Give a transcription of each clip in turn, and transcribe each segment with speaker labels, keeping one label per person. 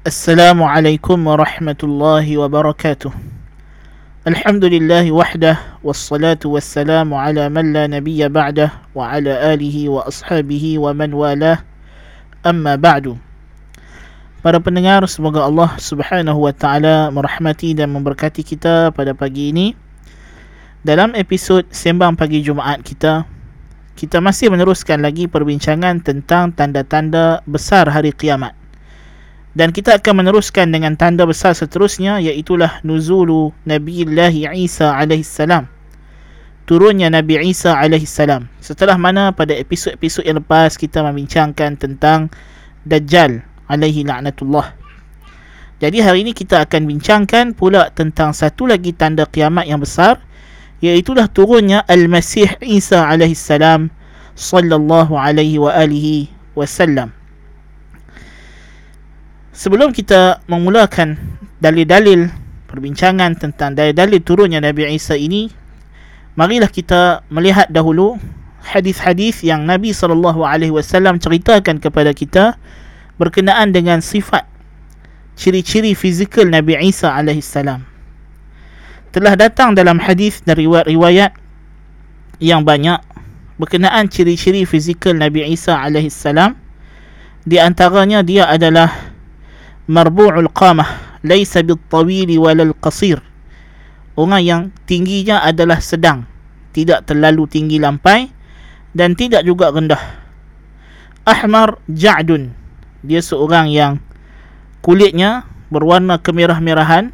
Speaker 1: Assalamualaikum warahmatullahi wabarakatuh. Alhamdulillahi wahdah Wassalatu wassalamu ala man la nabiya ba'dah Wa ala alihi wa ashabihi wa man walah. Amma ba'du. Para pendengar semoga Allah subhanahu wa ta'ala Merahmati dan memberkati kita pada pagi ini. Dalam episod Sembang Pagi Jumaat kita Kita masih meneruskan lagi perbincangan tentang Tanda-tanda besar hari kiamat. Dan kita akan meneruskan dengan tanda besar seterusnya iaitulah nuzulu Nabi Allah Isa alaihi salam. Turunnya Nabi Isa alaihi salam. Setelah mana pada episod-episod yang lepas kita membincangkan tentang Dajjal alaihi la'natullah. Jadi hari ini kita akan bincangkan pula tentang satu lagi tanda kiamat yang besar iaitulah turunnya Al-Masih Isa alaihi salam sallallahu alaihi wa alihi wasallam. Sebelum kita memulakan dalil-dalil perbincangan tentang dalil-dalil turunnya Nabi Isa ini, marilah kita melihat dahulu hadis-hadis yang Nabi sallallahu alaihi wasallam ceritakan kepada kita berkenaan dengan sifat ciri-ciri fizikal Nabi Isa alaihi salam. Telah datang dalam hadis dari riwayat yang banyak berkenaan ciri-ciri fizikal Nabi Isa alaihi salam. Di antaranya dia adalah marbu'ul qamah, laisa bil-tawil walal qasir. Orang yang tingginya adalah sedang, tidak terlalu tinggi lampai dan tidak juga rendah. Ahmar ja'dun, dia seorang yang kulitnya berwarna kemerah-merahan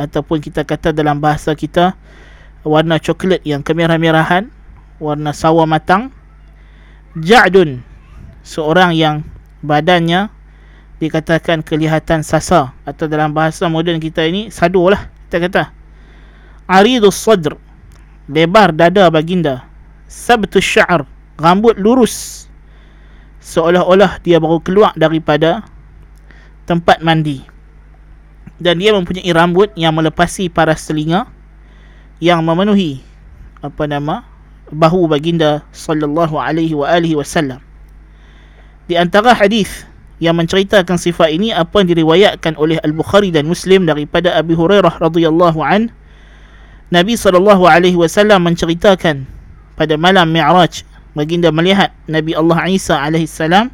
Speaker 1: ataupun kita kata dalam bahasa kita warna coklat yang kemerah-merahan warna sawo matang ja'dun seorang yang badannya dikatakan kelihatan sasa atau dalam bahasa moden kita ini sadu lah kita kata. Aridus sadr. Lebar dada baginda. Sabtus sya'r. Rambut lurus. Seolah-olah dia baru keluar daripada tempat mandi. Dan dia mempunyai rambut yang melepasi paras telinga yang memenuhi apa nama bahu baginda sallallahu alaihi wa alihi wasallam. Di antara hadis yang menceritakan sifat ini apa yang diriwayatkan oleh Al-Bukhari dan Muslim daripada Abi Hurairah radhiyallahu an Nabi sallallahu alaihi wasallam menceritakan pada malam Mi'raj baginda melihat Nabi Allah Isa alaihi salam.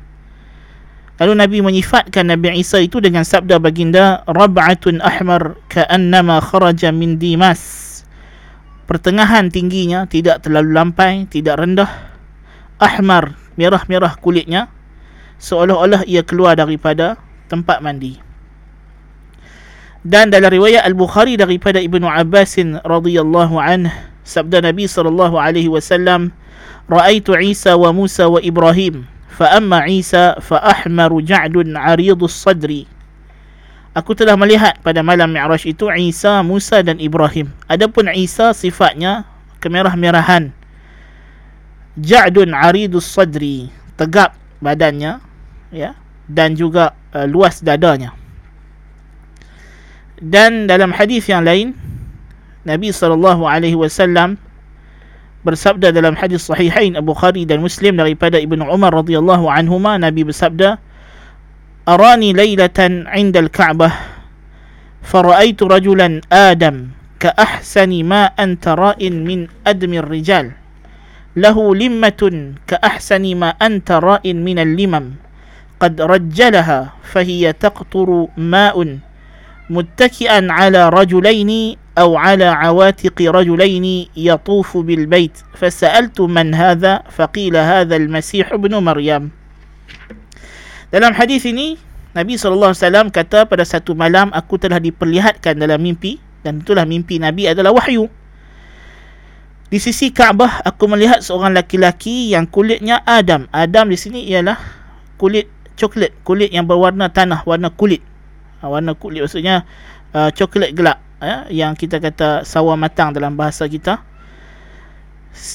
Speaker 1: Lalu Nabi menyifatkan Nabi Isa itu dengan sabda baginda rab'atun ahmar ka'annama kharaja min dimas. Pertengahan tingginya tidak terlalu lampai tidak rendah. Ahmar merah-merah kulitnya seolah-olah ia keluar daripada tempat mandi. Dan dalam riwayat Al-Bukhari daripada Ibnu Abbas radhiyallahu anhu sabda Nabi sallallahu alaihi wasallam, "Ra'aitu Isa wa Musa wa Ibrahim, fa amma Isa fa ahmaru ja'dun 'aridus sadri." Aku telah melihat pada malam Mi'raj itu Isa, Musa dan Ibrahim. Adapun Isa sifatnya kemerah-merahan. Ja'dun 'aridus sadri, tegap badannya, ya dan juga uh, luas dadanya. Dan dalam hadis yang lain Nabi sallallahu alaihi wasallam bersabda dalam hadis sahihain Abu Bukhari dan Muslim daripada Ibnu Umar radhiyallahu anhuma Nabi bersabda Arani laylatan 'inda al-Ka'bah fara'aitu rajulan Adam كأحسن ما أنت راء من أدم الرجال له لمة كأحسن ما أنت راء من اللمم قد رجلها فهي تقطر ماء متكئا على رجلين أو على عواتق رجلين يطوف بالبيت فسألت من هذا فقيل هذا المسيح ابن مريم dalam hadis ini Nabi SAW kata pada satu malam aku telah diperlihatkan dalam mimpi dan itulah mimpi Nabi adalah wahyu di sisi Kaabah aku melihat seorang laki-laki yang kulitnya Adam Adam di sini ialah kulit coklat kulit yang berwarna tanah warna kulit. Ha, warna kulit maksudnya uh, coklat gelap ya, yang kita kata sawa matang dalam bahasa kita.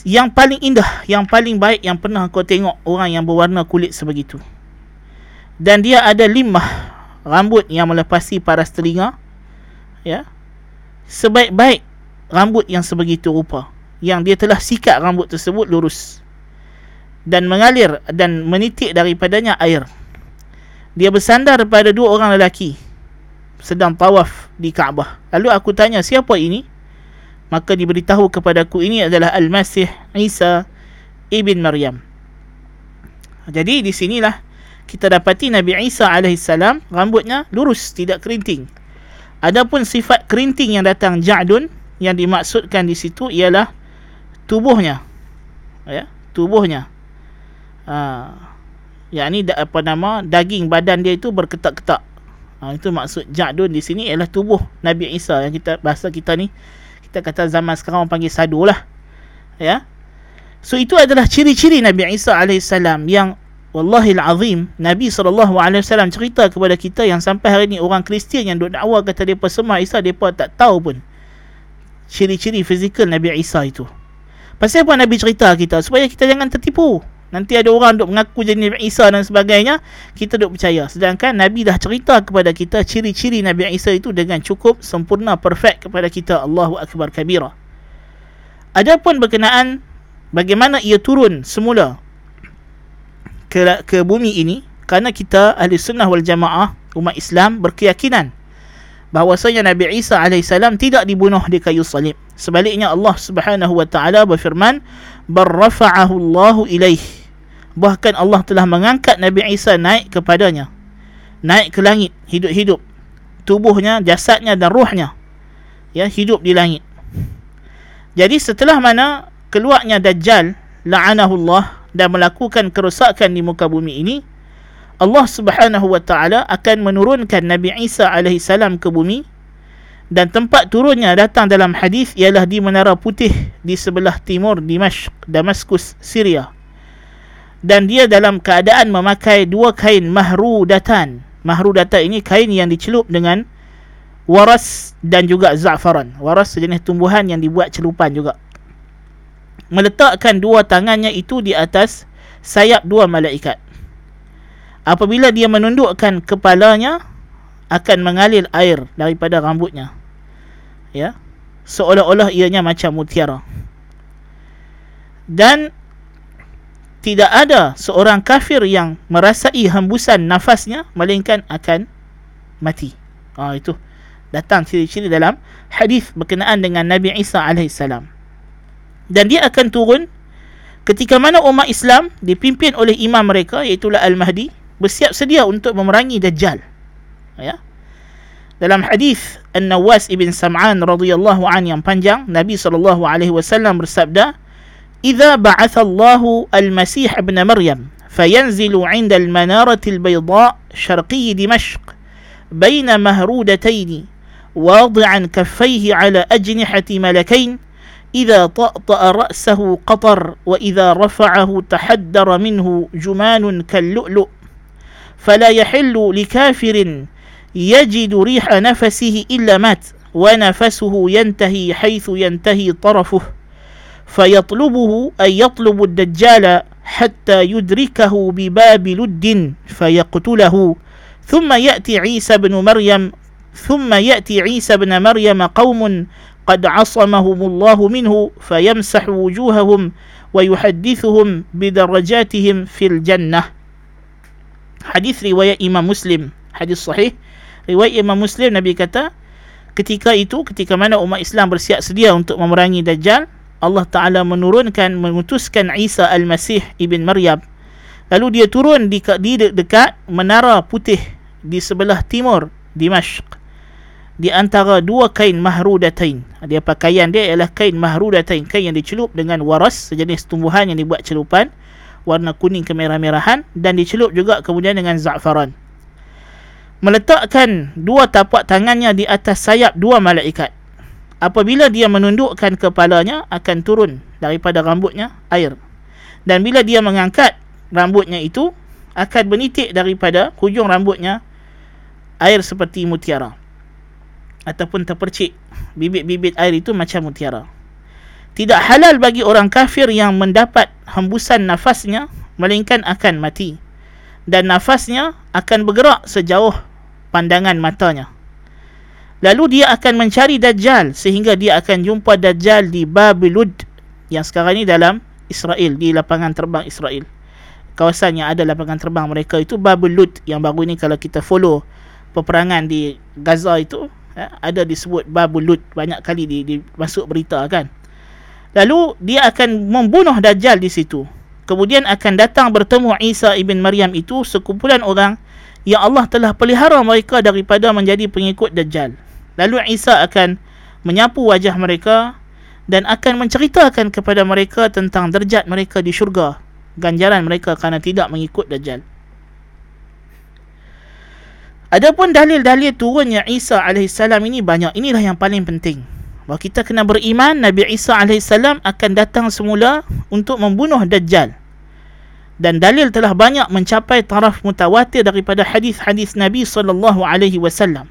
Speaker 1: Yang paling indah yang paling baik yang pernah kau tengok orang yang berwarna kulit sebegitu. Dan dia ada limah rambut yang melepasi paras telinga ya. Sebaik-baik rambut yang sebegitu rupa yang dia telah sikat rambut tersebut lurus dan mengalir dan menitik daripadanya air dia bersandar pada dua orang lelaki sedang tawaf di Kaabah. Lalu aku tanya, siapa ini? Maka diberitahu kepadaku ini adalah Al-Masih Isa ibn Maryam. Jadi di sinilah kita dapati Nabi Isa alaihissalam rambutnya lurus tidak kerinting. Adapun sifat kerinting yang datang ja'dun yang dimaksudkan di situ ialah tubuhnya. Ya, tubuhnya. Ha, yakni apa nama daging badan dia itu berketak-ketak. Ha, itu maksud ja'dun di sini ialah tubuh Nabi Isa yang kita bahasa kita ni kita kata zaman sekarang orang panggil sadu lah. Ya. So itu adalah ciri-ciri Nabi Isa alaihissalam yang Wallahil azim Nabi SAW cerita kepada kita yang sampai hari ni orang Kristian yang duk dakwa kata dia sembah Isa depa tak tahu pun ciri-ciri fizikal Nabi Isa itu. Pasal apa Nabi cerita kita supaya kita jangan tertipu. Nanti ada orang duk mengaku jadi Nabi Isa dan sebagainya, kita duk percaya. Sedangkan Nabi dah cerita kepada kita ciri-ciri Nabi Isa itu dengan cukup sempurna perfect kepada kita Allahu akbar kabira. Adapun berkenaan bagaimana ia turun semula ke, ke bumi ini kerana kita ahli sunnah wal jamaah umat Islam berkeyakinan bahawasanya Nabi Isa AS tidak dibunuh di kayu salib. Sebaliknya Allah Subhanahu wa taala berfirman, "Barrafa'ahu Allah ilaih." Bahkan Allah telah mengangkat Nabi Isa naik kepadanya. Naik ke langit hidup-hidup. Tubuhnya, jasadnya dan ruhnya ya hidup di langit. Jadi setelah mana keluarnya Dajjal la'anahu Allah dan melakukan kerosakan di muka bumi ini Allah Subhanahu wa taala akan menurunkan Nabi Isa alaihi salam ke bumi dan tempat turunnya datang dalam hadis ialah di Menara Putih di sebelah timur Dimashq Damaskus Syria dan dia dalam keadaan memakai dua kain mahrudatan mahrudatan ini kain yang dicelup dengan waras dan juga za'faran waras sejenis tumbuhan yang dibuat celupan juga meletakkan dua tangannya itu di atas sayap dua malaikat. Apabila dia menundukkan kepalanya akan mengalir air daripada rambutnya. Ya. Seolah-olah ianya macam mutiara. Dan tidak ada seorang kafir yang merasai hembusan nafasnya melainkan akan mati. Ah itu datang ciri-ciri dalam hadis berkenaan dengan Nabi Isa alaihissalam dan dia akan turun ketika mana umat Islam dipimpin oleh imam mereka iaitu Al-Mahdi bersiap sedia untuk memerangi Dajjal. Ya. Dalam hadis An-Nawas ibn Sam'an radhiyallahu an yang panjang Nabi wasallam bersabda إذا بعث الله المسيح ابن مريم فينزل عند المنارة البيضاء شرقي دمشق بين مهرودتين واضعا كفيه على أجنحة ملكين إذا طأطأ رأسه قطر وإذا رفعه تحدر منه جمان كاللؤلؤ. فلا يحل لكافر يجد ريح نفسه إلا مات ونفسه ينتهي حيث ينتهي طرفه. فيطلبه أن يطلب الدجال حتى يدركه بباب لد فيقتله. ثم يأتي عيسى بن مريم ثم يأتي عيسى بن مريم قوم قد عصمهم الله منه فيمسح وجوههم ويحدثهم بدرجاتهم في الجنة. حديث رواية إمام مسلم. حديث صحيح. رواية إمام مسلم. نبي kata ketika itu ketika mana umat Islam bersiap sedia untuk memerangi Dajjal Allah Ta'ala menurunkan mengutuskan Isa Al-Masih Ibn Maryam lalu dia turun di, di dekat menara putih di sebelah timur Dimashq di antara dua kain mahrudatain. Dia pakaian dia ialah kain mahrudatain, kain yang dicelup dengan waras, sejenis tumbuhan yang dibuat celupan warna kuning kemerah-merahan dan dicelup juga kemudian dengan za'faran. Meletakkan dua tapak tangannya di atas sayap dua malaikat. Apabila dia menundukkan kepalanya akan turun daripada rambutnya air. Dan bila dia mengangkat rambutnya itu akan bernitik daripada hujung rambutnya air seperti mutiara ataupun terpercik bibit-bibit air itu macam mutiara. Tidak halal bagi orang kafir yang mendapat hembusan nafasnya melainkan akan mati. Dan nafasnya akan bergerak sejauh pandangan matanya. Lalu dia akan mencari Dajjal sehingga dia akan jumpa Dajjal di Babilud yang sekarang ini dalam Israel, di lapangan terbang Israel. kawasan yang ada lapangan terbang mereka itu Babul Lut yang baru ni kalau kita follow peperangan di Gaza itu ya, ada disebut Babul Lut banyak kali di, di masuk berita kan. Lalu dia akan membunuh Dajjal di situ. Kemudian akan datang bertemu Isa ibn Maryam itu sekumpulan orang yang Allah telah pelihara mereka daripada menjadi pengikut Dajjal lalu Isa akan menyapu wajah mereka dan akan menceritakan kepada mereka tentang derajat mereka di syurga ganjaran mereka kerana tidak mengikut Dajjal. Adapun dalil-dalil turunnya Isa AS ini banyak. Inilah yang paling penting. Bahawa kita kena beriman Nabi Isa AS akan datang semula untuk membunuh Dajjal. Dan dalil telah banyak mencapai taraf mutawatir daripada hadis-hadis Nabi SAW.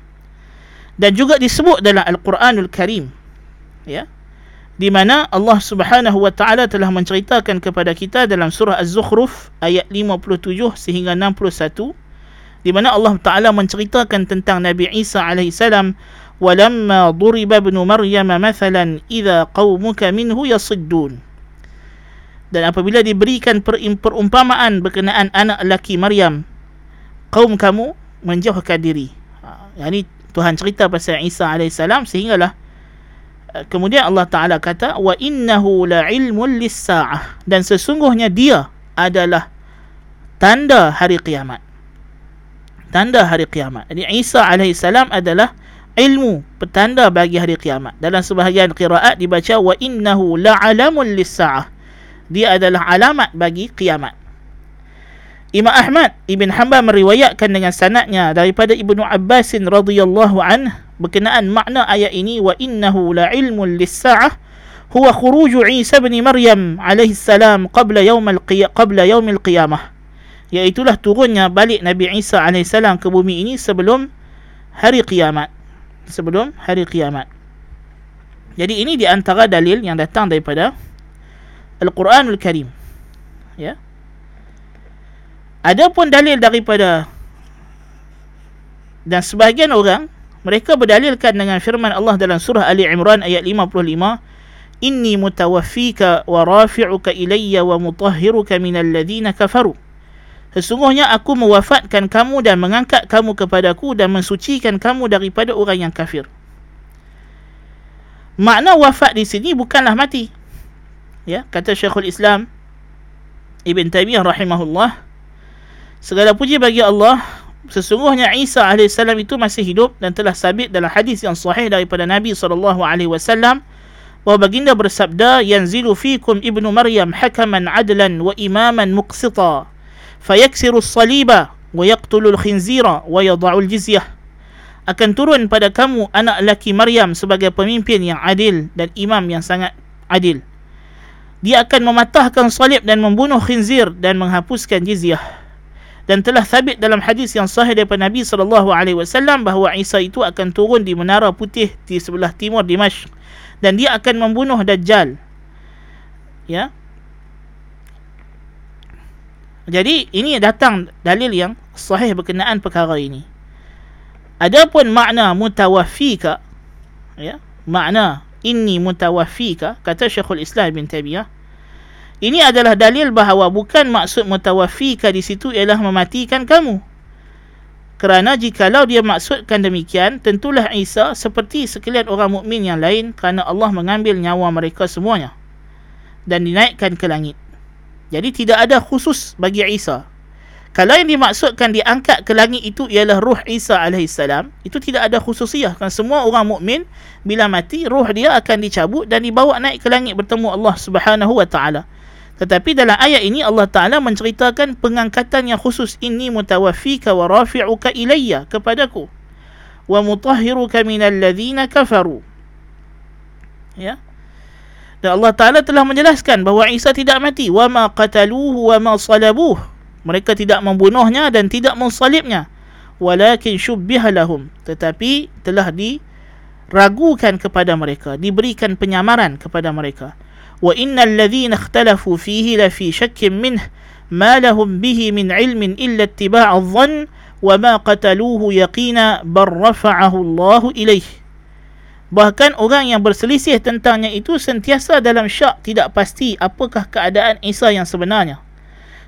Speaker 1: Dan juga disebut dalam Al-Quranul Karim. Ya? Di mana Allah Subhanahu wa taala telah menceritakan kepada kita dalam surah Az-Zukhruf ayat 57 sehingga 61 di mana Allah taala menceritakan tentang Nabi Isa alaihi salam walamma duriba ibn maryam mathalan idza qaumuka minhu yasiddun. Dan apabila diberikan perumpamaan berkenaan anak lelaki Maryam kaum kamu menjauhkan diri. Ha, yani Tuhan cerita pasal Isa salam sehinggalah kemudian Allah Taala kata wa innahu la ilmun lis-saah dan sesungguhnya dia adalah tanda hari kiamat. Tanda hari kiamat. Jadi Isa salam adalah ilmu petanda bagi hari kiamat. Dalam sebahagian qiraat dibaca wa innahu la alamun lis-saah. Dia adalah alamat bagi kiamat. Imam Ahmad Ibn Hanbal meriwayatkan dengan sanadnya daripada Ibnu Abbas radhiyallahu anhu berkenaan makna ayat ini wa innahu la ilmun lis-sa'ah huwa khuruj Isa bin Maryam alaihi salam qabla yaum al-qiyamah qabla yaum al-qiyamah iaitu turunnya balik Nabi Isa alaihi salam ke bumi ini sebelum hari kiamat. Sebelum hari kiamat. Jadi ini di antara dalil yang datang daripada Al-Quranul Karim. Ya Adapun dalil daripada dan sebahagian orang mereka berdalilkan dengan firman Allah dalam surah Ali Imran ayat 55 Inni mutawaffika wa rafi'uka ilayya wa mutahhiruka minal ladhina kafaru Sesungguhnya aku mewafatkan kamu dan mengangkat kamu kepadaku dan mensucikan kamu daripada orang yang kafir. Makna wafat di sini bukanlah mati. Ya, kata Syekhul Islam Ibn Taymiyah rahimahullah. Segala puji bagi Allah. Sesungguhnya Isa AS itu masih hidup dan telah sabit dalam hadis yang sahih daripada Nabi SAW bahawa baginda bersabda yanzilu fikum ibnu Maryam hakaman adlan wa imaman muqsita. Fayaksiru saliba wa yaqtulu khinzira wa yada'u jizyah akan turun pada kamu anak laki Maryam sebagai pemimpin yang adil dan imam yang sangat adil. Dia akan mematahkan salib dan membunuh khinzir dan menghapuskan jizyah dan telah sabit dalam hadis yang sahih daripada Nabi sallallahu alaihi wasallam bahawa Isa itu akan turun di menara putih di sebelah timur Dimashq dan dia akan membunuh Dajjal. Ya. Jadi ini datang dalil yang sahih berkenaan perkara ini. Adapun makna mutawaffika ya, makna inni mutawaffika kata Syekhul Islam bin Taimiyah ini adalah dalil bahawa bukan maksud mutawafika di situ ialah mematikan kamu. Kerana jikalau dia maksudkan demikian, tentulah Isa seperti sekalian orang mukmin yang lain kerana Allah mengambil nyawa mereka semuanya dan dinaikkan ke langit. Jadi tidak ada khusus bagi Isa. Kalau yang dimaksudkan diangkat ke langit itu ialah ruh Isa AS, itu tidak ada khususiah. Kerana semua orang mukmin bila mati, ruh dia akan dicabut dan dibawa naik ke langit bertemu Allah Subhanahu Taala. Tetapi dalam ayat ini Allah Ta'ala menceritakan pengangkatan yang khusus ini mutawaffika wa rafi'uka ilayya kepadaku wa mutahhiruka minal ladhina kafaru. Ya. Dan Allah Ta'ala telah menjelaskan bahawa Isa tidak mati. Wa ma qataluhu wa ma salabuh. Mereka tidak membunuhnya dan tidak mensalibnya. Walakin syubbiha lahum. Tetapi telah diragukan kepada mereka diberikan penyamaran kepada mereka وإن الذين اختلفوا فيه لفي شك منه ما لهم به من علم ittiba'a dhann wa ma qataluhu yaqina بل rafa'ahu Allah إليه Bahkan orang yang berselisih tentangnya itu sentiasa dalam syak tidak pasti apakah keadaan Isa yang sebenarnya.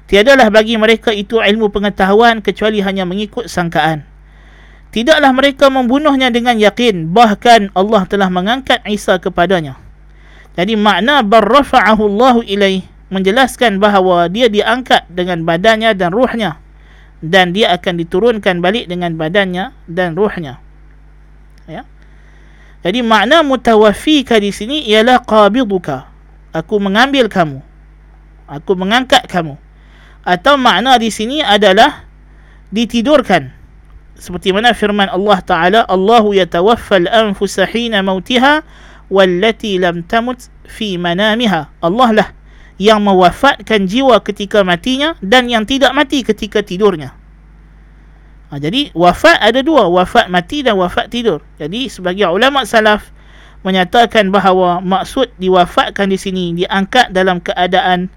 Speaker 1: Tiadalah bagi mereka itu ilmu pengetahuan kecuali hanya mengikut sangkaan. Tidaklah mereka membunuhnya dengan yakin bahkan Allah telah mengangkat Isa kepadanya. Jadi makna barrafa'ahu Allahu ilaih menjelaskan bahawa dia diangkat dengan badannya dan ruhnya dan dia akan diturunkan balik dengan badannya dan ruhnya. Ya. Jadi makna mutawaffika di sini ialah qabiduka. Aku mengambil kamu. Aku mengangkat kamu. Atau makna di sini adalah ditidurkan. Seperti mana firman Allah Taala, Allahu yatawaffal anfusa hina mautiha wallati lam tamut fi manamiha. Allah lah yang mewafatkan jiwa ketika matinya dan yang tidak mati ketika tidurnya. Ha, jadi wafat ada dua, wafat mati dan wafat tidur. Jadi sebagai ulama salaf menyatakan bahawa maksud diwafatkan di sini diangkat dalam keadaan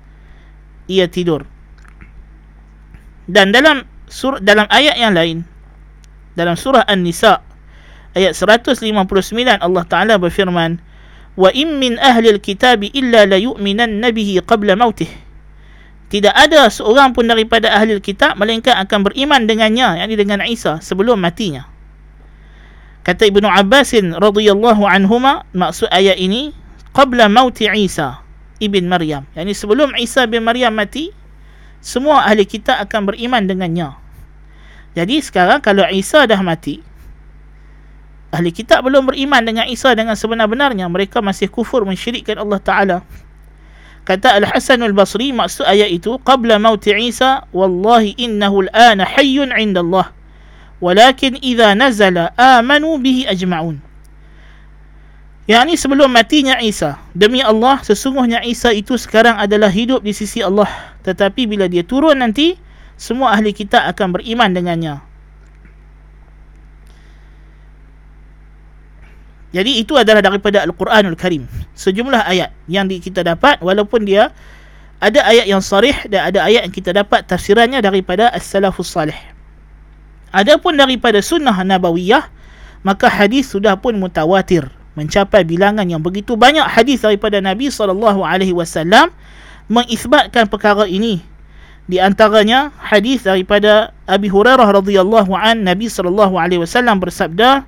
Speaker 1: ia tidur. Dan dalam surah dalam ayat yang lain dalam surah An-Nisa ayat 159 Allah Taala berfirman wa in min ahli alkitab illa la yu'minanna bihi qabla mautih. Tidak ada seorang pun daripada ahli kitab melainkan akan beriman dengannya yakni dengan Isa sebelum matinya. Kata Ibnu Abbas radhiyallahu anhuma maksud ayat ini qabla mauti Isa ibn Maryam. Yakni sebelum Isa bin Maryam mati semua ahli kitab akan beriman dengannya. Jadi sekarang kalau Isa dah mati ahli kitab belum beriman dengan Isa dengan sebenar-benarnya mereka masih kufur mensyirikkan Allah Taala. Kata Al-Hasan Al-Basri maksud ayat itu qabla maut Isa wallahi innahu al-ana hayyun 'inda Allah walakin idza nazala amanu bihi ajma'un. Yakni sebelum matinya Isa demi Allah sesungguhnya Isa itu sekarang adalah hidup di sisi Allah. Tetapi bila dia turun nanti semua ahli kitab akan beriman dengannya Jadi itu adalah daripada Al-Quranul Karim. Sejumlah ayat yang kita dapat walaupun dia ada ayat yang sarih dan ada ayat yang kita dapat tafsirannya daripada As-Salafus Salih. Adapun daripada sunnah Nabawiyah, maka hadis sudah pun mutawatir mencapai bilangan yang begitu banyak hadis daripada Nabi sallallahu alaihi wasallam mengisbatkan perkara ini. Di antaranya hadis daripada Abi Hurairah radhiyallahu an Nabi sallallahu alaihi wasallam bersabda,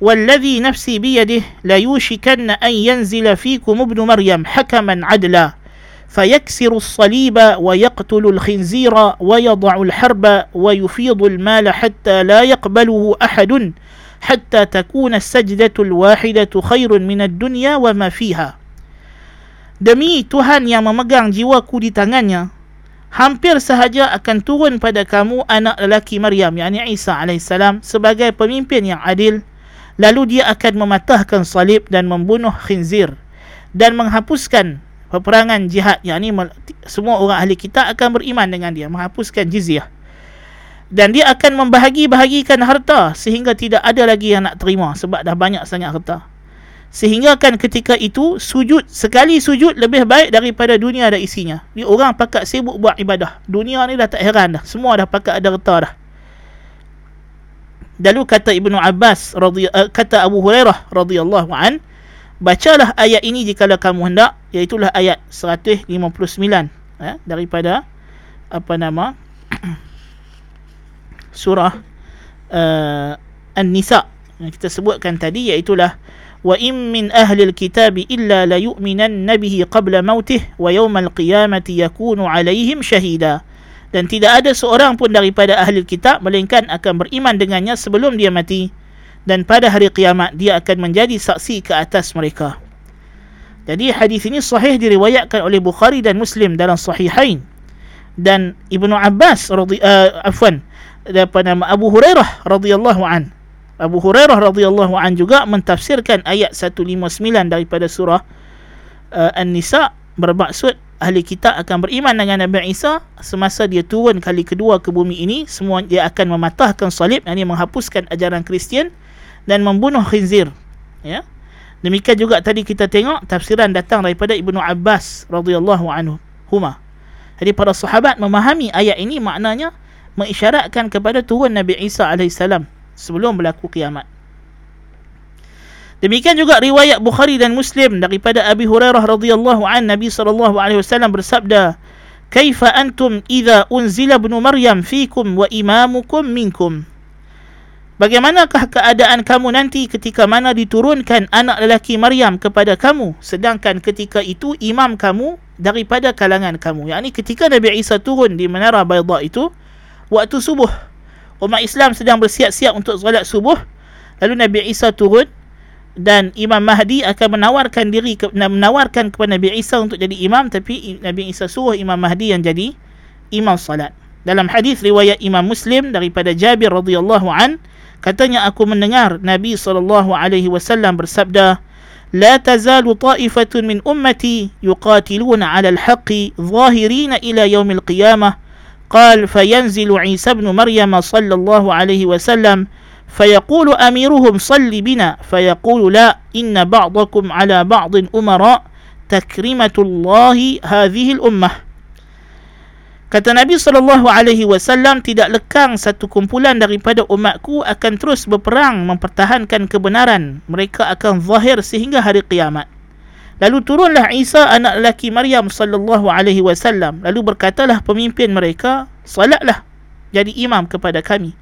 Speaker 1: والذي نفسي بيده ليوشكن أن ينزل فيكم ابن مريم حكما عدلا فيكسر الصليب ويقتل الخنزير ويضع الحرب ويفيض المال حتى لا يقبله أحد حتى تكون السجدة الواحدة خير من الدنيا وما فيها. Demi Tuhan yang memegang jiwaku di tangannya, hampir sahaja akan turun pada kamu anak lelaki Maryam, yakni Isa alaihissalam sebagai pemimpin yang adil, lalu dia akan mematahkan salib dan membunuh khinzir dan menghapuskan peperangan jihad. Yakni semua orang ahli kita akan beriman dengan dia menghapuskan jizyah. Dan dia akan membahagi-bahagikan harta sehingga tidak ada lagi yang nak terima sebab dah banyak sangat harta. Sehingga kan ketika itu sujud sekali sujud lebih baik daripada dunia dan isinya. Ni orang pakat sibuk buat ibadah. Dunia ni dah tak heran dah. Semua dah pakat ada harta dah Lalu kata Ibnu Abbas uh, kata Abu Hurairah radhiyallahu an bacalah ayat ini jika kamu hendak iaitu ayat 159 eh, daripada apa nama surah uh, An-Nisa yang kita sebutkan tadi iaitu wa in min ahli al-kitab illa la yu'minan nabihi qabla mautih wa yawm al-qiyamati yakunu alaihim shahida dan tidak ada seorang pun daripada ahli kitab melainkan akan beriman dengannya sebelum dia mati dan pada hari kiamat dia akan menjadi saksi ke atas mereka. Jadi hadis ini sahih diriwayatkan oleh Bukhari dan Muslim dalam sahihain dan Ibnu Abbas radhi uh, afwan daripada nama Abu Hurairah radhiyallahu an. Abu Hurairah radhiyallahu an juga mentafsirkan ayat 159 daripada surah uh, An-Nisa bermaksud ahli kitab akan beriman dengan Nabi Isa semasa dia turun kali kedua ke bumi ini semua dia akan mematahkan salib yang menghapuskan ajaran Kristian dan membunuh khinzir. Ya? Demikian juga tadi kita tengok tafsiran datang daripada Ibnu Abbas radhiyallahu anhu huma jadi para sahabat memahami ayat ini maknanya mengisyaratkan kepada turun Nabi Isa alaihissalam sebelum berlaku kiamat Demikian juga riwayat Bukhari dan Muslim daripada Abi Hurairah radhiyallahu an Nabi sallallahu alaihi wasallam bersabda, kaifa antum idza unzila ibnu maryam fikum wa imamukum minkum? Bagaimanakah keadaan kamu nanti ketika mana diturunkan anak lelaki Maryam kepada kamu sedangkan ketika itu imam kamu daripada kalangan kamu. Yang ini ketika Nabi Isa turun di Menara Bayda itu waktu subuh. Umat Islam sedang bersiap-siap untuk solat subuh. Lalu Nabi Isa turun dan Imam Mahdi akan menawarkan diri menawarkan kepada Nabi Isa untuk jadi imam tapi Nabi Isa suruh Imam Mahdi yang jadi imam salat. Dalam hadis riwayat Imam Muslim daripada Jabir radhiyallahu an katanya aku mendengar Nabi sallallahu alaihi wasallam bersabda لا تزال طائفة من أمتي يقاتلون على الحق ظاهرين إلى يوم القيامة قال فينزل عيسى بن مريم صلى الله عليه وسلم فيقول أميرهم صل بنا فيقول لا إن بعضكم على بعض أمراء تكرمة الله هذه الأمة Kata Nabi sallallahu alaihi wasallam tidak lekang satu kumpulan daripada umatku akan terus berperang mempertahankan kebenaran. Mereka akan zahir sehingga hari kiamat. Lalu turunlah Isa anak lelaki Maryam sallallahu alaihi wasallam. Lalu berkatalah pemimpin mereka, "Salatlah jadi imam kepada kami."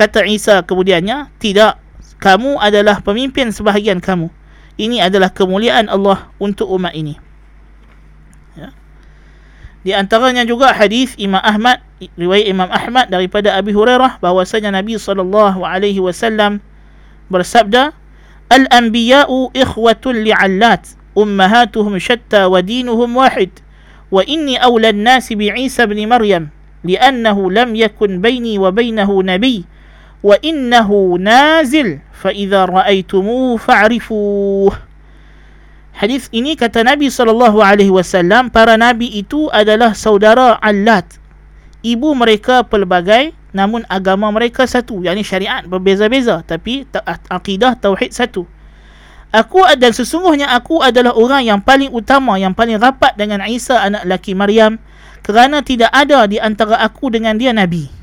Speaker 1: Kata Isa kemudiannya, "Tidak, kamu adalah pemimpin sebahagian kamu. Ini adalah kemuliaan Allah untuk umat ini." Di antaranya juga hadis Imam Ahmad riwayat Imam Ahmad daripada Abi Hurairah bahwasanya Nabi sallallahu alaihi wasallam bersabda Al-anbiya'u ikhwatul li'allat ummahatuhum shatta wa dinuhum wahid wa inni awla an-nas bi Isa ibn Maryam li'annahu lam yakun baini wa innahu nazil fa idza ra'aytumuhu fa'rifuhu Hadis ini kata Nabi sallallahu alaihi wasallam para nabi itu adalah saudara allat. Ibu mereka pelbagai namun agama mereka satu. yakni syariat berbeza-beza tapi akidah tauhid satu. Aku dan sesungguhnya aku adalah orang yang paling utama yang paling rapat dengan Isa anak laki Maryam kerana tidak ada di antara aku dengan dia nabi.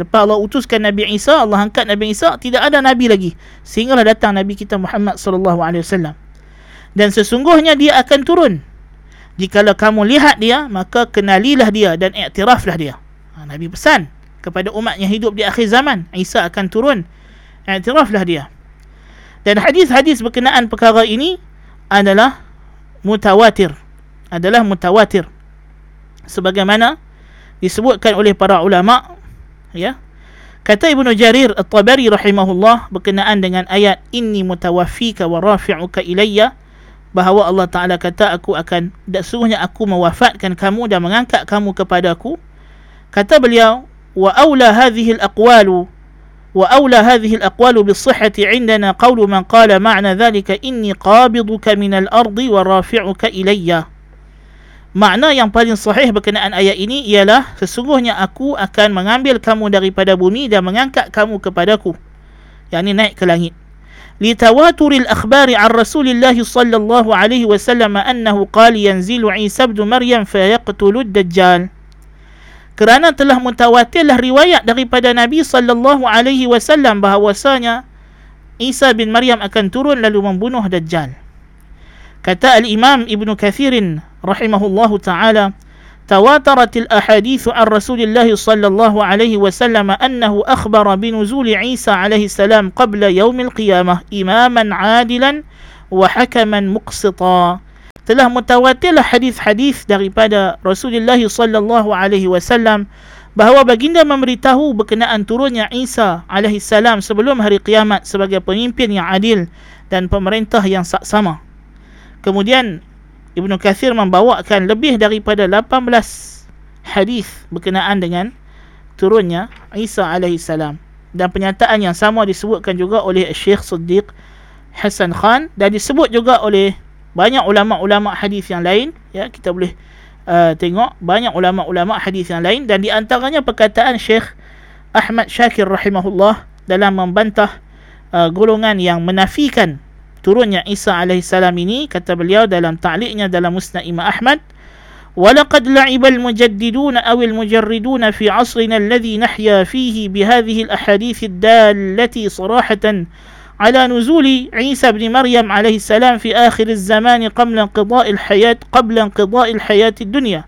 Speaker 1: Lepas Allah utuskan Nabi Isa, Allah angkat Nabi Isa, tidak ada nabi lagi. Sehinggalah datang Nabi kita Muhammad sallallahu alaihi wasallam. Dan sesungguhnya dia akan turun. Jikalau kamu lihat dia maka kenalilah dia dan iktiraflah dia. Ha, Nabi pesan kepada umat yang hidup di akhir zaman Isa akan turun. Iktiraflah dia. Dan hadis-hadis berkenaan perkara ini adalah mutawatir. Adalah mutawatir. Sebagaimana disebutkan oleh para ulama ya. Kata Ibnu Jarir At-Tabari rahimahullah berkenaan dengan ayat inni mutawaffika wa rafi'uka ilayya bahawa Allah Ta'ala kata aku akan suruhnya aku mewafatkan kamu dan mengangkat kamu kepada aku. Kata beliau wa awla hadhihi al-aqwalu wa awla hadhihi al-aqwalu bis-sihhati 'indana qawlu man qala ma'na dhalika inni qabiduka min al-ardi wa rafi'uka ilayya makna yang paling sahih berkenaan ayat ini ialah sesungguhnya aku akan mengambil kamu daripada bumi dan mengangkat kamu kepadaku yakni naik ke langit لتواتر الأخبار عن رسول الله صلى الله عليه وسلم أنه قال ينزل عيسى بن مريم فيقتل الدجال kerana telah mutawatirlah riwayat daripada Nabi sallallahu alaihi wasallam bahawasanya Isa bin Maryam akan turun lalu membunuh Dajjal. Kata Al-Imam Ibn Kathir rahimahullahu taala تواترت الأحاديث عن رسول الله صلى الله عليه وسلم أنه أخبر بنزول عيسى عليه السلام قبل يوم القيامة إماما عادلا وحكما مقسطا telah mutawatirlah hadis-hadis daripada Rasulullah sallallahu alaihi wasallam bahawa baginda memberitahu berkenaan turunnya Isa alaihi salam sebelum hari kiamat sebagai pemimpin yang adil dan pemerintah yang saksama. Kemudian Ibnu Kathir membawakan lebih daripada 18 hadis berkenaan dengan turunnya Isa alaihi salam. Dan pernyataan yang sama disebutkan juga oleh Syekh Siddiq Hasan Khan dan disebut juga oleh banyak ulama-ulama hadis yang lain. Ya kita boleh uh, tengok banyak ulama-ulama hadis yang lain. Dan di antaranya perkataan Syekh Ahmad Syakir rahimahullah dalam membantah uh, golongan yang menafikan turunnya Isa alaihi salam ini kata beliau dalam ta'liqnya dalam Musnad Imam Ahmad ولقد لعب المجددون أو المجردون في عصرنا الذي نحيا فيه بهذه الأحاديث الدالة صراحة على نزول عيسى بن مريم عليه السلام في آخر الزمان قبل انقضاء الحياة قبل انقضاء الحياة الدنيا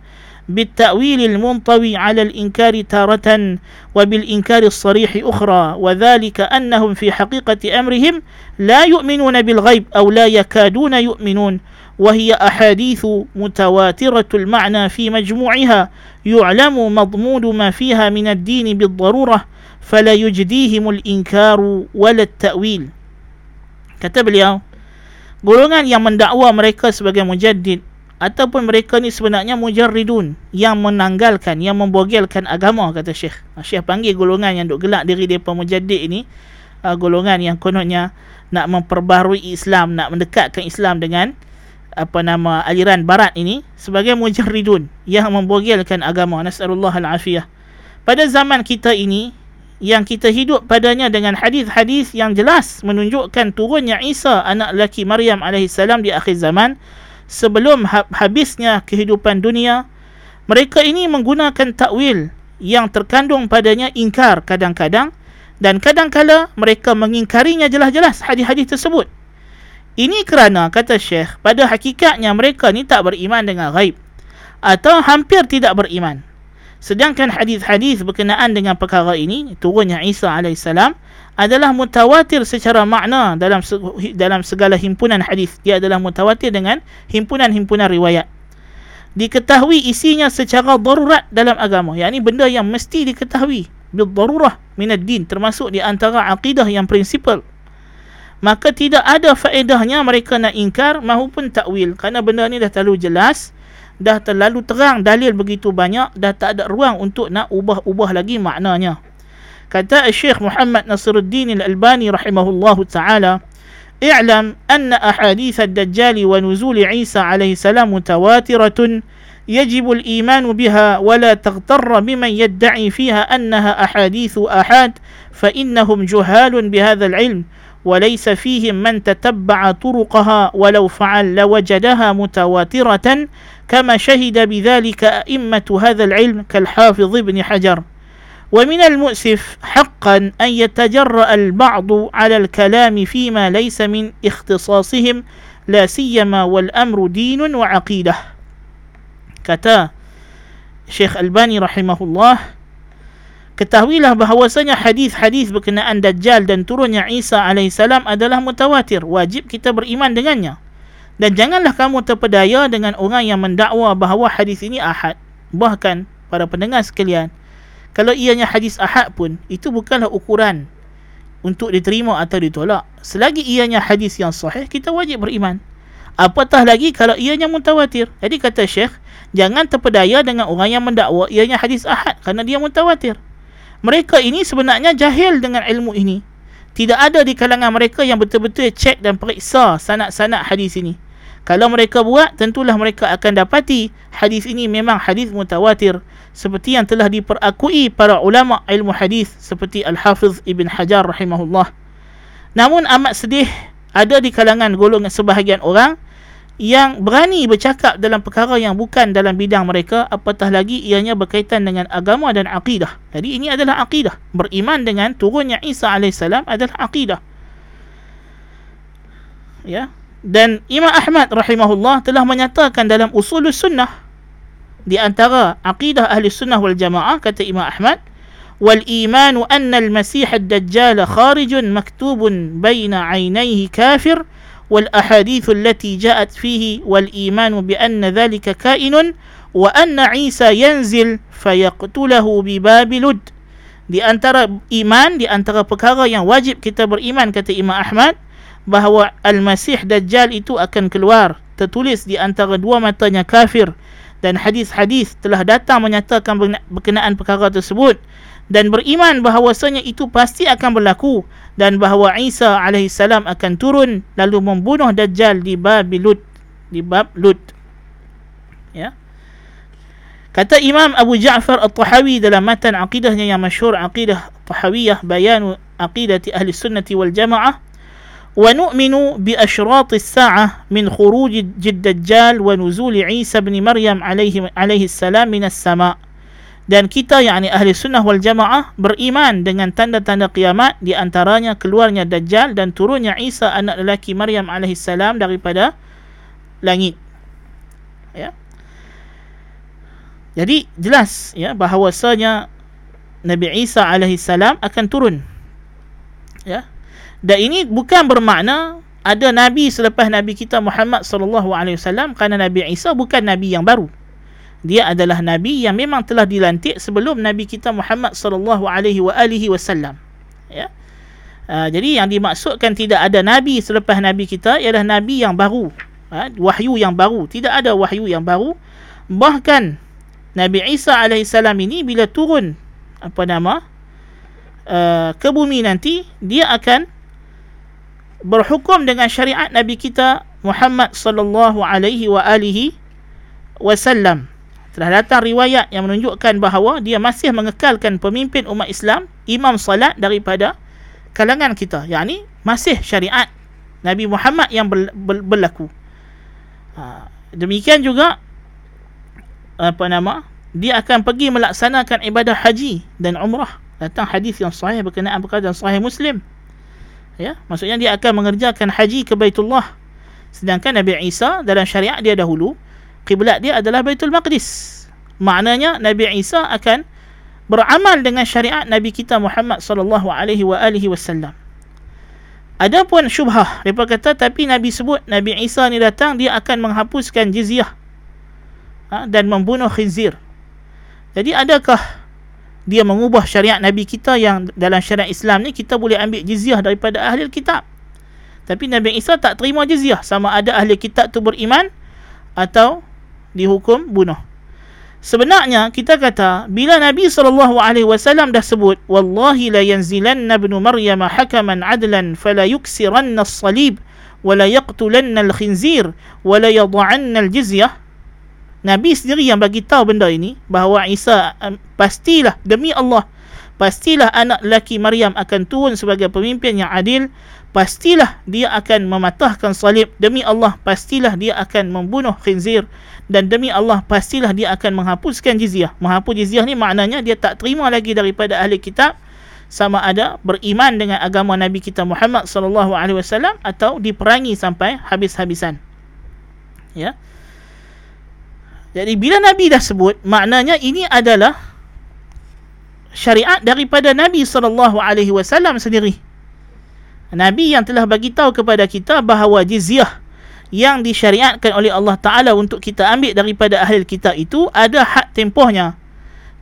Speaker 1: بالتأويل المنطوي على الإنكار تارة وبالإنكار الصريح أخرى وذلك أنهم في حقيقة أمرهم لا يؤمنون بالغيب أو لا يكادون يؤمنون وهي أحاديث متواترة المعنى في مجموعها يعلم مضمون ما فيها من الدين بالضرورة فلا يجديهم الإنكار ولا التأويل. كتب اليوم. Golongan yang mendakwa mereka sebagai mujaddid ataupun mereka ni sebenarnya mujarridun yang menanggalkan yang membogelkan agama kata Syekh. Ha, Syekh panggil golongan yang duk gelak diri depa mujaddid ini uh, golongan yang kononnya nak memperbaharui Islam, nak mendekatkan Islam dengan apa nama aliran barat ini sebagai mujarridun yang membogelkan agama. Nasallallahu alafiyah. Pada zaman kita ini yang kita hidup padanya dengan hadis-hadis yang jelas menunjukkan turunnya Isa anak lelaki Maryam alaihissalam di akhir zaman sebelum ha- habisnya kehidupan dunia mereka ini menggunakan takwil yang terkandung padanya ingkar kadang-kadang dan kadang-kala mereka mengingkarinya jelas-jelas hadis-hadis tersebut. Ini kerana kata Syekh pada hakikatnya mereka ni tak beriman dengan ghaib atau hampir tidak beriman sedangkan hadis-hadis berkenaan dengan perkara ini turunnya Isa alaihissalam adalah mutawatir secara makna dalam dalam segala himpunan hadis. Dia adalah mutawatir dengan himpunan-himpunan riwayat. Diketahui isinya secara darurat dalam agama. Yang ini benda yang mesti diketahui. Bil darurah minad din. Termasuk di antara akidah yang prinsipal. Maka tidak ada faedahnya mereka nak ingkar maupun takwil. Kerana benda ni dah terlalu jelas Dah terlalu terang dalil begitu banyak. Dah tak ada ruang untuk nak ubah-ubah lagi maknanya. Kata Syekh Muhammad Nasiruddin Al-Albani rahimahullahu taala, "I'lam anna ahadith ad-dajjal wa nuzul Isa alaihi salam mutawatirah يجب الإيمان بها ولا تغتر بمن يدعي فيها أنها أحاديث أحاد فإنهم جهال بهذا العلم وليس فيهم من تتبع طرقها ولو فعل لوجدها متواترة كما شهد بذلك أئمة هذا العلم كالحافظ ابن حجر. ومن المؤسف حقا أن يتجرأ البعض على الكلام فيما ليس من اختصاصهم لا سيما والأمر دين وعقيدة. kata Syekh Albani rahimahullah ketahuilah bahawasanya hadis-hadis berkenaan Dajjal dan turunnya Isa alaihissalam adalah mutawatir wajib kita beriman dengannya. Dan janganlah kamu terpedaya dengan orang yang mendakwa bahawa hadis ini ahad. Bahkan para pendengar sekalian kalau ianya hadis ahad pun itu bukanlah ukuran untuk diterima atau ditolak. Selagi ianya hadis yang sahih kita wajib beriman. Apatah lagi kalau ianya mutawatir? Jadi kata syekh jangan terpedaya dengan orang yang mendakwa ianya hadis ahad kerana dia mutawatir mereka ini sebenarnya jahil dengan ilmu ini tidak ada di kalangan mereka yang betul-betul cek dan periksa sanad-sanad hadis ini kalau mereka buat tentulah mereka akan dapati hadis ini memang hadis mutawatir seperti yang telah diperakui para ulama ilmu hadis seperti Al-Hafiz Ibn Hajar rahimahullah. Namun amat sedih ada di kalangan golongan sebahagian orang yang berani bercakap dalam perkara yang bukan dalam bidang mereka apatah lagi ianya berkaitan dengan agama dan akidah. Jadi ini adalah akidah. Beriman dengan turunnya Isa AS adalah akidah. Ya. Dan Imam Ahmad rahimahullah telah menyatakan dalam usul sunnah di antara aqidah ahli sunnah wal jamaah kata Imam Ahmad wal imanu anna al masih ad dajjal kharijun maktubun baina aynayhi kafir fihi wal imanu bi anna dhalika kainun wa anna Isa yanzil fayaqtulahu bi babilud. Di antara iman di antara perkara yang wajib kita beriman kata Imam Ahmad bahawa al-masih dajjal itu akan keluar tertulis di antara dua matanya kafir. Dan hadis-hadis telah datang menyatakan berkenaan perkara tersebut dan beriman bahawasanya itu pasti akan berlaku dan bahawa Isa AS akan turun lalu membunuh Dajjal di Babilut di Bab Lut ya kata Imam Abu Ja'far At-Tahawi dalam matan aqidahnya yang masyhur aqidah Tahawiyah bayan aqidati ahli sunnati wal jamaah ونؤمن بأشراط الساعة من خروج الدجال ونزول عيسى بن مريم عليه, عليه السلام من السماء dan kita yakni ahli sunnah wal jamaah beriman dengan tanda-tanda kiamat di antaranya keluarnya dajjal dan turunnya Isa anak lelaki Maryam alaihi salam daripada langit ya Jadi jelas ya bahawasanya Nabi Isa alaihi salam akan turun. Ya. Dan ini bukan bermakna ada nabi selepas nabi kita Muhammad sallallahu alaihi wasallam kerana Nabi Isa bukan nabi yang baru. Dia adalah nabi yang memang telah dilantik sebelum nabi kita Muhammad sallallahu alaihi wa alihi wasallam. Ya. Uh, jadi yang dimaksudkan tidak ada nabi selepas nabi kita ialah nabi yang baru. Ha, wahyu yang baru. Tidak ada wahyu yang baru. Bahkan Nabi Isa alaihissalam ini bila turun apa nama uh, ke bumi nanti dia akan berhukum dengan syariat Nabi kita Muhammad sallallahu alaihi wa alihi wasallam. Telah datang riwayat yang menunjukkan bahawa dia masih mengekalkan pemimpin umat Islam, imam salat daripada kalangan kita. yakni masih syariat Nabi Muhammad yang berlaku. Ha, demikian juga apa nama dia akan pergi melaksanakan ibadah haji dan umrah datang hadis yang sahih berkenaan perkara sahih muslim ya maksudnya dia akan mengerjakan haji ke Baitullah sedangkan Nabi Isa dalam syariat dia dahulu kiblat dia adalah Baitul Maqdis maknanya Nabi Isa akan beramal dengan syariat Nabi kita Muhammad sallallahu alaihi wa alihi wasallam Adapun syubhah mereka kata tapi Nabi sebut Nabi Isa ni datang dia akan menghapuskan jizyah ha, dan membunuh khinzir. Jadi adakah dia mengubah syariat Nabi kita yang dalam syariat Islam ni kita boleh ambil jizyah daripada ahli kitab. Tapi Nabi Isa tak terima jizyah sama ada ahli kitab tu beriman atau dihukum bunuh. Sebenarnya kita kata bila Nabi SAW dah sebut wallahi la yanzilanna ibnu Maryam hakaman adlan fala yuksiranna as-salib wala yaqtulanna al-khinzir wala yad'anna al-jizyah Nabi sendiri yang bagi tahu benda ini bahawa Isa pastilah demi Allah pastilah anak lelaki Maryam akan turun sebagai pemimpin yang adil pastilah dia akan mematahkan salib. Demi Allah pastilah dia akan membunuh khinzir. Dan demi Allah pastilah dia akan menghapuskan jizyah. Menghapus jizyah ni maknanya dia tak terima lagi daripada ahli kitab. Sama ada beriman dengan agama Nabi kita Muhammad sallallahu alaihi wasallam atau diperangi sampai habis-habisan. Ya. Jadi bila Nabi dah sebut maknanya ini adalah syariat daripada Nabi sallallahu alaihi wasallam sendiri Nabi yang telah bagi tahu kepada kita bahawa jizyah yang disyariatkan oleh Allah Taala untuk kita ambil daripada ahli kita itu ada hak tempohnya.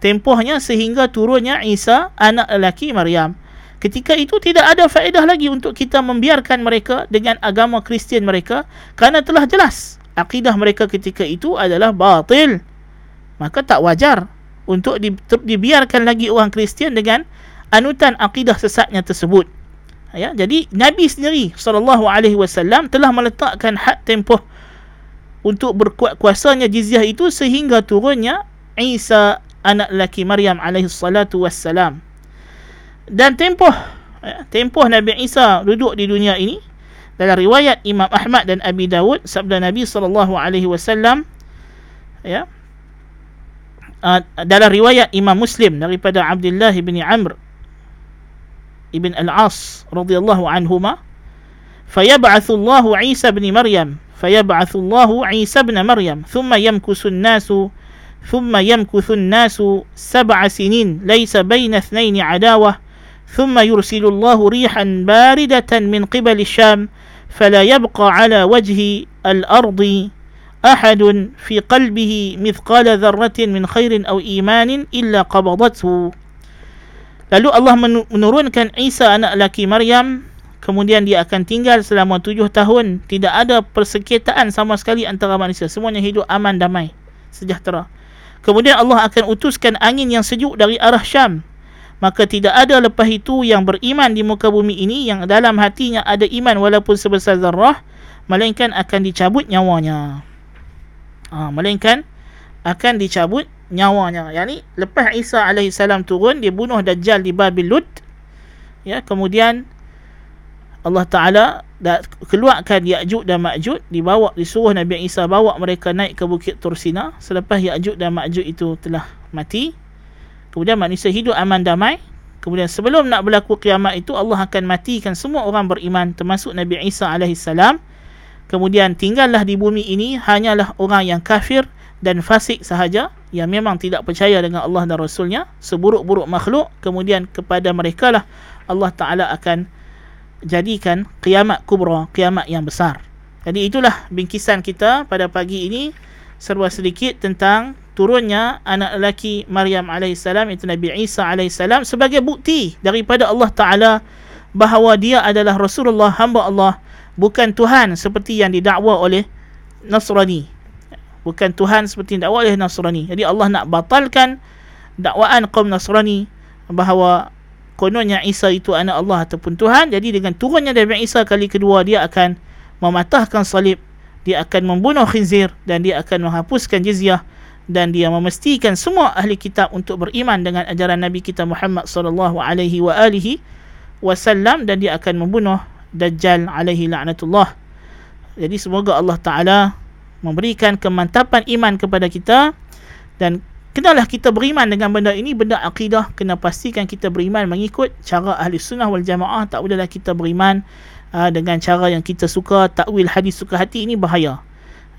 Speaker 1: Tempohnya sehingga turunnya Isa anak lelaki Maryam. Ketika itu tidak ada faedah lagi untuk kita membiarkan mereka dengan agama Kristian mereka kerana telah jelas akidah mereka ketika itu adalah batil. Maka tak wajar untuk dibiarkan lagi orang Kristian dengan anutan akidah sesatnya tersebut ya jadi nabi sendiri sallallahu alaihi wasallam telah meletakkan had tempoh untuk berkuat kuasanya jizyah itu sehingga turunnya Isa anak lelaki Maryam alaihi salatu wassalam. Dan tempoh ya, tempoh Nabi Isa duduk di dunia ini dalam riwayat Imam Ahmad dan Abi Dawud sabda Nabi sallallahu alaihi wasallam ya uh, dalam riwayat Imam Muslim daripada Abdullah bin Amr ابن العاص رضي الله عنهما فيبعث الله عيسى بن مريم فيبعث الله عيسى بن مريم ثم يمكث الناس ثم يمكث الناس سبع سنين ليس بين اثنين عداوة ثم يرسل الله ريحا باردة من قبل الشام فلا يبقى على وجه الأرض أحد في قلبه مثقال ذرة من خير أو إيمان إلا قبضته. Lalu Allah menurunkan Isa anak laki Maryam. Kemudian dia akan tinggal selama tujuh tahun. Tidak ada persekitaan sama sekali antara manusia. Semuanya hidup aman damai Sejahtera. Kemudian Allah akan utuskan angin yang sejuk dari arah Syam. Maka tidak ada lepas itu yang beriman di muka bumi ini Yang dalam hatinya ada iman walaupun sebesar zarrah Melainkan akan dicabut nyawanya. Ha, Melainkan akan dicabut nyawanya. Yang ni lepas Isa salam turun dia bunuh Dajjal di Babil Lut. Ya, kemudian Allah Taala dah keluarkan Ya'juj dan Ma'juj dibawa disuruh Nabi Isa bawa mereka naik ke bukit Tursina selepas Ya'juj dan Ma'juj itu telah mati. Kemudian manusia hidup aman damai. Kemudian sebelum nak berlaku kiamat itu Allah akan matikan semua orang beriman termasuk Nabi Isa alaihi salam. Kemudian tinggallah di bumi ini hanyalah orang yang kafir dan fasik sahaja yang memang tidak percaya dengan Allah dan Rasulnya seburuk-buruk makhluk kemudian kepada mereka lah Allah Ta'ala akan jadikan kiamat kubra kiamat yang besar. Jadi itulah bingkisan kita pada pagi ini. Serba sedikit tentang turunnya anak lelaki Maryam AS itu Nabi Isa AS sebagai bukti daripada Allah Ta'ala bahawa dia adalah Rasulullah hamba Allah bukan Tuhan seperti yang didakwa oleh Nasrani bukan Tuhan seperti dakwa oleh Nasrani. Jadi Allah nak batalkan dakwaan kaum Nasrani bahawa kononnya Isa itu anak Allah ataupun Tuhan. Jadi dengan turunnya Nabi Isa kali kedua dia akan mematahkan salib, dia akan membunuh khinzir dan dia akan menghapuskan jizyah dan dia memastikan semua ahli kitab untuk beriman dengan ajaran Nabi kita Muhammad sallallahu alaihi wa alihi wasallam dan dia akan membunuh Dajjal alaihi la'natullah. Jadi semoga Allah Taala memberikan kemantapan iman kepada kita. Dan kenalah kita beriman dengan benda ini benda akidah. Kena pastikan kita beriman mengikut cara ahli sunnah wal jamaah. Tak bolehlah kita beriman uh, dengan cara yang kita suka. Takwil hadis suka hati ini bahaya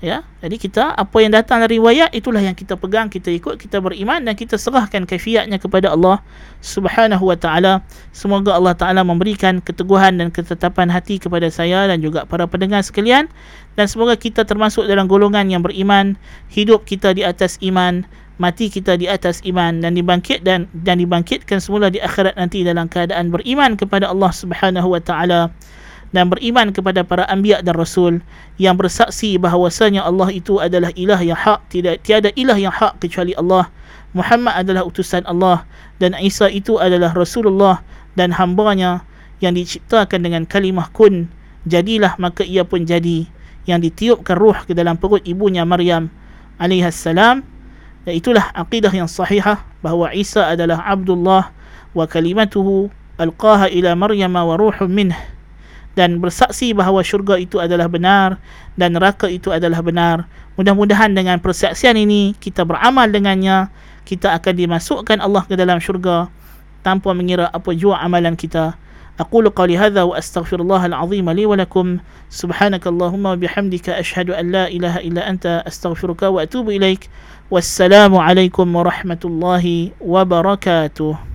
Speaker 1: ya jadi kita apa yang datang dari riwayat itulah yang kita pegang kita ikut kita beriman dan kita serahkan kaifiatnya kepada Allah Subhanahu wa taala. Semoga Allah taala memberikan keteguhan dan ketetapan hati kepada saya dan juga para pendengar sekalian. Dan semoga kita termasuk dalam golongan yang beriman hidup kita di atas iman mati kita di atas iman dan dibangkit dan dan dibangkitkan semula di akhirat nanti dalam keadaan beriman kepada Allah Subhanahu wa taala dan beriman kepada para anbiya dan rasul yang bersaksi bahawasanya Allah itu adalah ilah yang hak tidak tiada ilah yang hak kecuali Allah. Muhammad adalah utusan Allah dan Isa itu adalah Rasulullah dan hambanya yang diciptakan dengan kalimah kun. Jadilah maka ia pun jadi yang ditiupkan ruh ke dalam perut ibunya Maryam alaihissalam. Dan itulah akidah yang sahihah bahawa Isa adalah Abdullah wa kalimatuhu alqaha ila Maryam wa ruhun minhu dan bersaksi bahawa syurga itu adalah benar dan neraka itu adalah benar. Mudah-mudahan dengan persaksian ini kita beramal dengannya, kita akan dimasukkan Allah ke dalam syurga tanpa mengira apa jua amalan kita. أقول قولي هذا وأستغفر الله العظيم لي ولكم سبحانك اللهم وبحمدك أشهد أن لا إله إلا أنت أستغفرك وأتوب إليك والسلام عليكم ورحمة الله وبركاته